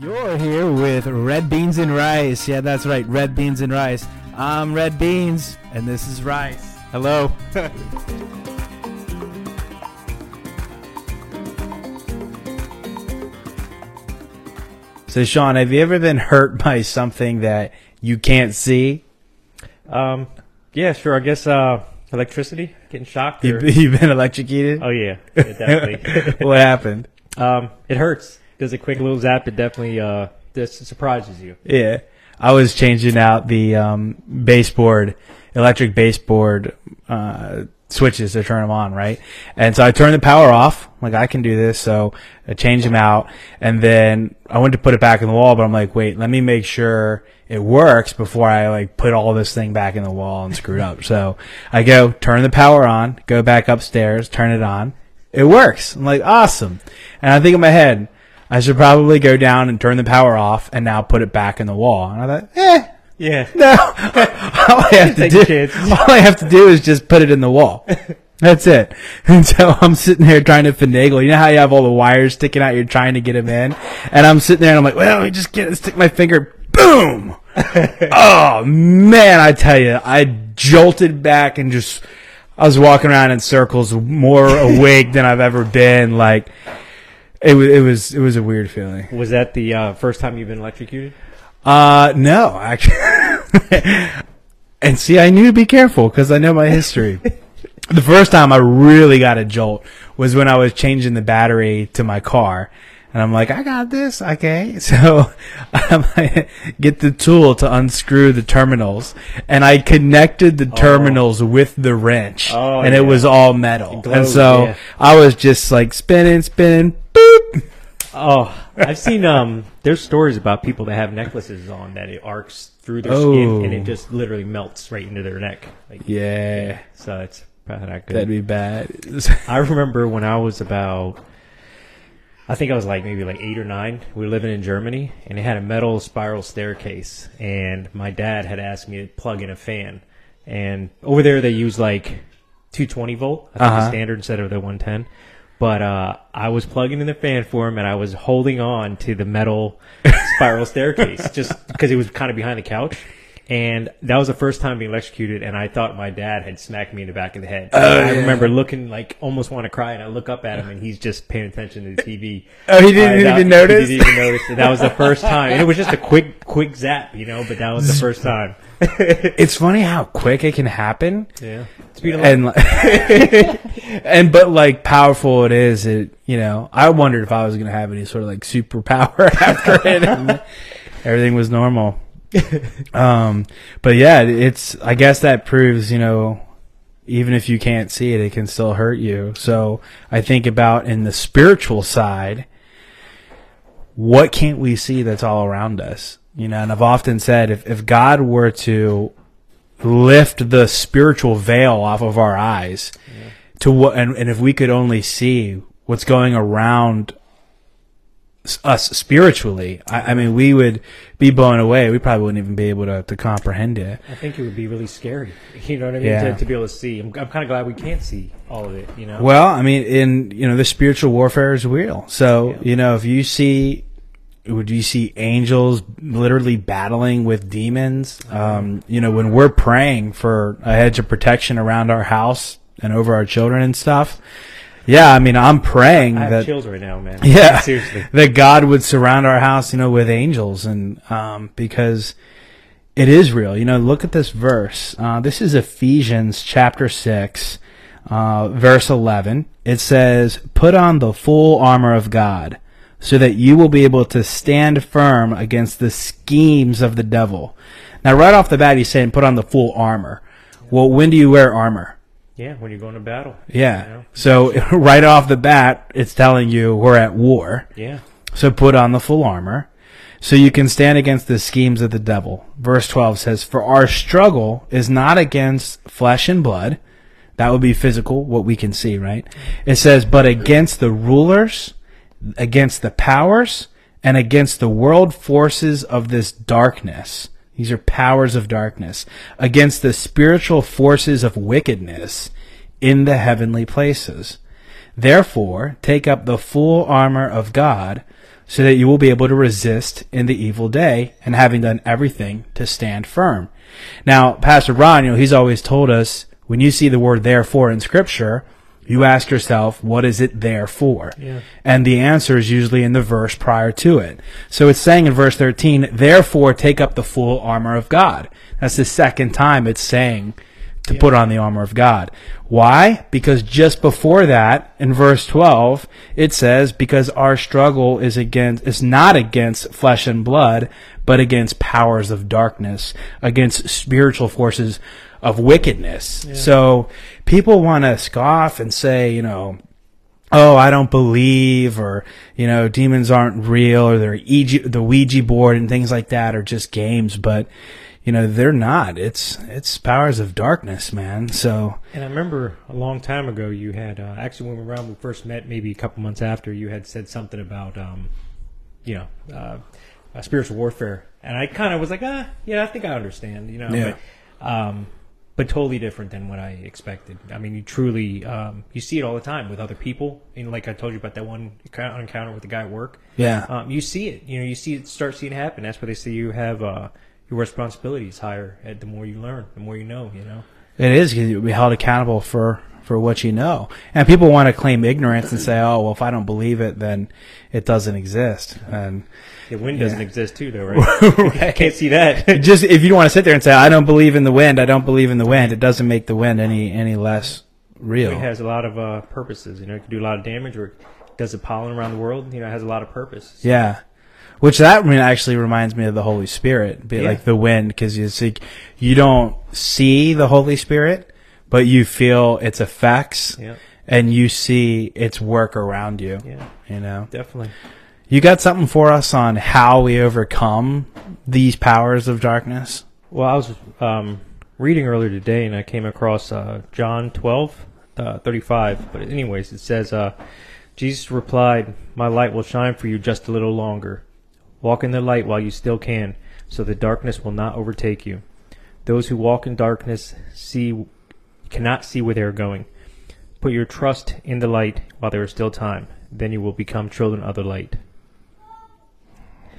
You're here with Red Beans and Rice. Yeah, that's right, Red Beans and Rice. I'm Red Beans, and this is Rice. Hello. so, Sean, have you ever been hurt by something that you can't see? Um, yeah, sure. I guess uh, electricity, getting shocked. You, Or, you've been electrocuted? oh yeah, yeah, definitely. what happened? um, it hurts. Does a quick little zap. It definitely uh, just surprises you. Yeah. I was changing out the um, baseboard, electric baseboard uh, switches to turn them on, right? And so I turned the power off. Like, I can do this. So I changed them out. And then I went to put it back in the wall, but I'm like, wait, let me make sure it works before I like put all this thing back in the wall and screw it up. So I go turn the power on, go back upstairs, turn it on. It works. I'm like, awesome. And I think in my head, I should probably go down and turn the power off and now put it back in the wall. And I thought, eh, Yeah. no. all I have to do, all I have to do is just put it in the wall. That's it. And so I'm sitting there trying to finagle. You know how you have all the wires sticking out? You're trying to get them in, and I'm sitting there and I'm like, well, let me just get stick my finger. Boom! oh man, I tell you, I jolted back and just. I was walking around in circles, more awake than I've ever been. Like it was, it was, it was a weird feeling. Was that the uh, first time you've been electrocuted? Uh, no, actually. and see, I knew to be careful because I know my history. the first time I really got a jolt was when I was changing the battery to my car. And I'm like, I got this, okay. So I get the tool to unscrew the terminals, and I connected the terminals with the wrench, Oh, and yeah. it was all metal. and so yeah. I was just like spinning, spinning, boop. Oh, I've seen um. There's stories about people that have necklaces on that it arcs through their Oh. skin and it just literally melts right into their neck. Like, Yeah, So it's probably not good. that'd be bad. I remember when I was about, I think I was like maybe like eight or nine. We were living in Germany, and it had a metal spiral staircase. And my dad had asked me to plug in a fan. And over there, they use like 220 volt, I think Uh-huh. the standard instead of the 110. But uh, I was plugging in the fan for him, and I was holding on to the metal spiral staircase just because it was kind of behind the couch. And that was the first time being electrocuted, and I thought my dad had smacked me in the back of the head. I remember looking like almost want to cry, and I look up at him, and he's just paying attention to the TV. Oh, he didn't Uh, that- even notice? He didn't even notice. And that was the first time, and it was just a quick, quick zap, you know. But that was the first time. it's funny how quick it can happen yeah, speed and like- and but like powerful it is it you know i wondered if i was gonna have any sort of like superpower after it and everything was normal um but yeah it's i guess that proves you know even if you can't see it it can still hurt you. So i think about in the spiritual side what can't we see that's all around us? You know and i've often said if, if god were to lift the spiritual veil off of our eyes to what and, and if we could only see what's going around us spiritually I, I mean we would be blown away we probably wouldn't even be able to, to comprehend it I think it would be really scary. You know what I mean? Yeah. To, to be able to see. I'm, I'm kind of glad we can't see all of it. You know. well i mean in you know the spiritual warfare is real so Yeah. you know if you see would you see angels literally battling with demons um, you know when we're praying for a hedge of protection around our house and over our children and stuff yeah i mean i'm praying I have that chills right now, man. Yeah. seriously. that God would surround our house, you know, with angels, and um, because it is real. You know, look at this verse. Uh, this is Ephesians chapter six, uh, verse eleven. It says, "Put on the full armor of God, so that you will be able to stand firm against the schemes of the devil." Now, right off the bat, he's saying, "Put on the full armor." Well, when do you wear armor? Yeah, when you're going to battle. Yeah. You know? So right off the bat, it's telling you we're at war. Yeah. So put on the full armor, so you can stand against the schemes of the devil. Verse 12 says, For our struggle is not against flesh and blood. That would be physical, what we can see, right? It says, but against the rulers, against the powers, and against the world forces of this darkness. These are powers of darkness. Against the spiritual forces of wickedness in the heavenly places. Therefore, take up the full armor of God, so that you will be able to resist in the evil day and having done everything to stand firm. Now, Pastor Ron, you know, he's always told us when you see the word therefore in scripture, you ask yourself, what is it there for? Yeah. And the answer is usually in the verse prior to it. So it's saying in verse 13, therefore take up the full armor of God. That's the second time it's saying to Yeah. put on the armor of God. Why? Because just before that, in verse 12, it says, because our struggle is against, is not against flesh and blood, but against powers of darkness, against spiritual forces of wickedness. So people want to scoff and say, you know, oh, I don't believe, or you know, demons aren't real, or they're Ouija, the Ouija board and things like that are just games. But you know, they're not. It's it's powers of darkness, man. So And I remember a long time ago, you had uh, actually when we around we first met, maybe a couple months after, you had said something about, um, you know, uh, uh, spiritual warfare, and I kind of was like, ah, yeah, I think I understand, you know, Yeah. but, um, but totally different than what I expected. I mean, you truly, um, you see it all the time with other people, and like I told you about that one encounter with the guy at work. yeah, Um, you see it, you know, you see it start seeing it happen. That's why they say you have uh, your responsibilities higher at the more you learn, the more you know, you know. it is. You'll be held accountable for for what you know, and people want to claim ignorance and say, oh, well, if I don't believe it, then it doesn't exist. And The wind Yeah. doesn't exist too, though, right? I can't see that. just if you don't want to sit there and say, I don't believe in the wind, I don't believe in the wind, it doesn't make the wind any any less real. It has a lot of uh, purposes. You know, it can do a lot of damage, or does the pollen around the world. You know, it has a lot of purpose. Yeah. Which that I mean, actually reminds me of the Holy Spirit, be Yeah. like the wind, because you see, you don't see the Holy Spirit, but you feel its effects, Yeah, and you see its work around you. yeah, You know, definitely. you got something for us on how we overcome these powers of darkness? Well, I was um, reading earlier today, and I came across uh, John 12, uh, 35. But anyways, it says, uh, Jesus replied, "My light will shine for you just a little longer. Walk in the light while you still can, so the darkness will not overtake you. Those who walk in darkness see cannot see where they are going. Put your trust in the light while there is still time. Then you will become children of the light."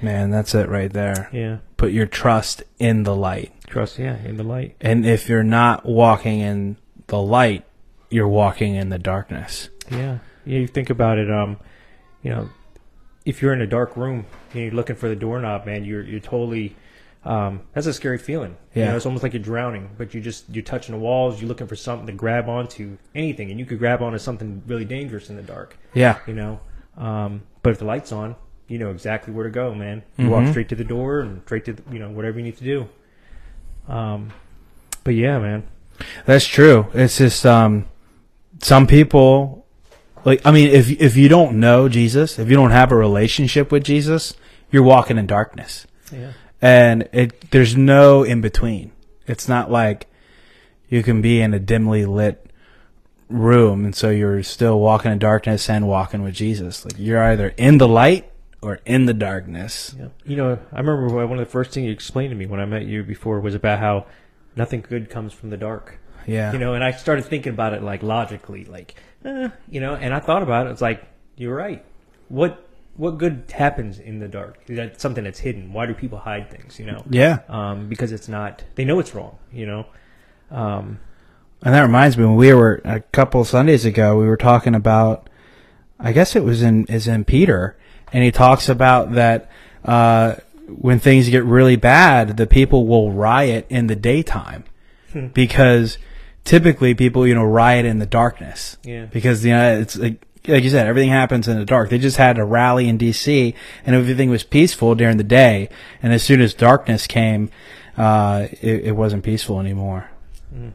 Man, that's it right there. Yeah, Put your trust in the light. trust. Yeah, in the light. And if you're not walking in the light, you're walking in the darkness. Yeah, yeah. You think about it. Um, you know, if you're in a dark room and you're looking for the doorknob, man, you're you're totally. Um, that's a scary feeling. You Yeah. know, it's almost like you're drowning, but you just you're touching the walls. You're looking for something to grab onto, anything, and you could grab onto something really dangerous in the dark. Yeah. You know, um, but if the light's on, you know exactly where to go, man. You walk Mhm. straight to the door and straight to the, you know whatever you need to do. Um, but yeah, man. That's true. It's just um, some people like I mean, if if you don't know Jesus, if you don't have a relationship with Jesus, you're walking in darkness, Yeah. And it there's no in between. It's not like you can be in a dimly lit room, and so you're still walking in darkness and walking with Jesus. Like you're either in the light or in the darkness. Yeah. You know, I remember one of the first things you explained to me when I met you before was about how nothing good comes from the dark. Yeah. You know, and I started thinking about it like logically, like, eh, you know, and I thought about it. It's like you're right. What what good happens in the dark? That's something that's hidden. Why do people hide things? You know, yeah. um, because it's not. They know it's wrong. You know. Um, And that reminds me, when we were a couple Sundays ago, we were talking about, I guess it was in is in Peter, and he talks about that uh, when things get really bad, the people will riot in the daytime because typically people you know riot in the darkness yeah. because you know it's like. Like you said, everything happens in the dark. They just had a rally in D.C. and everything was peaceful during the day. And as soon as darkness came, uh, it, it wasn't peaceful anymore. Mm.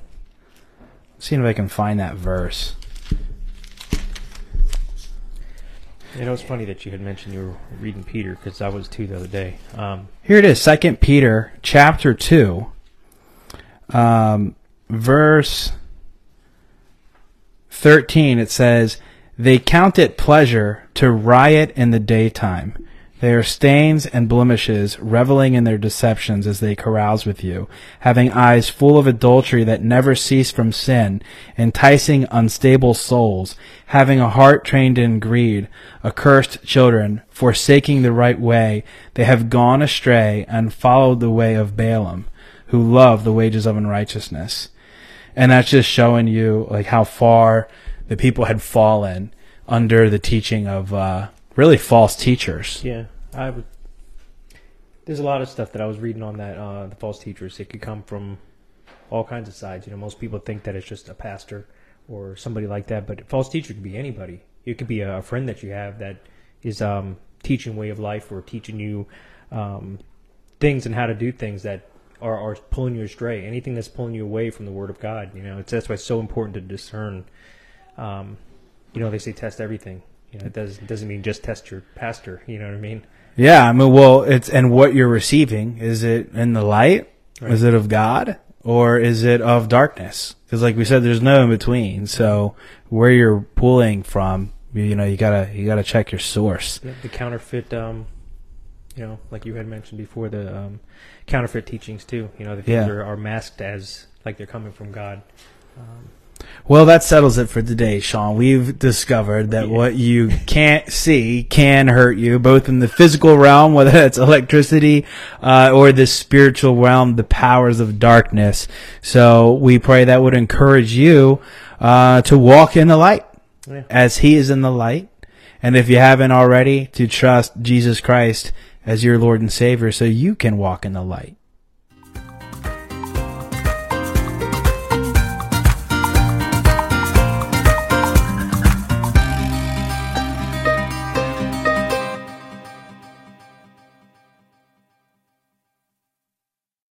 Seeing if I can find that verse. You know, it's funny that you had mentioned you were reading Peter because I was too the other day. Um, Here it is, Second Peter chapter two, um, verse thirteen. It says, "They count it pleasure to riot in the daytime. They are stains and blemishes, reveling in their deceptions as they carouse with you, having eyes full of adultery that never cease from sin, enticing unstable souls, having a heart trained in greed, accursed children, forsaking the right way, they have gone astray and followed the way of Balaam, who loved the wages of unrighteousness. And that's just showing you like how far the people had fallen under the teaching of uh, really false teachers. Yeah, I would. There's a lot of stuff that I was reading on that uh, the false teachers. It could come from all kinds of sides. You know, most people think that it's just a pastor or somebody like that, but a false teacher could be anybody. It could be a friend that you have that is um, teaching way of life or teaching you um, things and how to do things that are, are pulling you astray. Anything that's pulling you away from the Word of God. You know, it's that's why it's so important to discern. Um, you know, they say test everything. You know, it does doesn't mean just test your pastor. You know what I mean? Yeah, I mean, well, it's and what you're receiving is it in the light? Right. Is it of God or is it of darkness? Because, like we said, there's no in between. So where you're pulling from, you, you know, you gotta you gotta check your source. Yeah, the counterfeit, um, you know, like you had mentioned before, the um, counterfeit teachings too. You know, the things Yeah. are, are masked as like they're coming from God. Um, Well, that settles it for today, Sean. We've discovered that Yeah. what you can't see can hurt you, both in the physical realm, whether that's electricity, uh, or the spiritual realm, the powers of darkness. So we pray that would encourage you, uh, to walk in the light yeah. as he is in the light. And if you haven't already, to trust Jesus Christ as your Lord and Savior so you can walk in the light.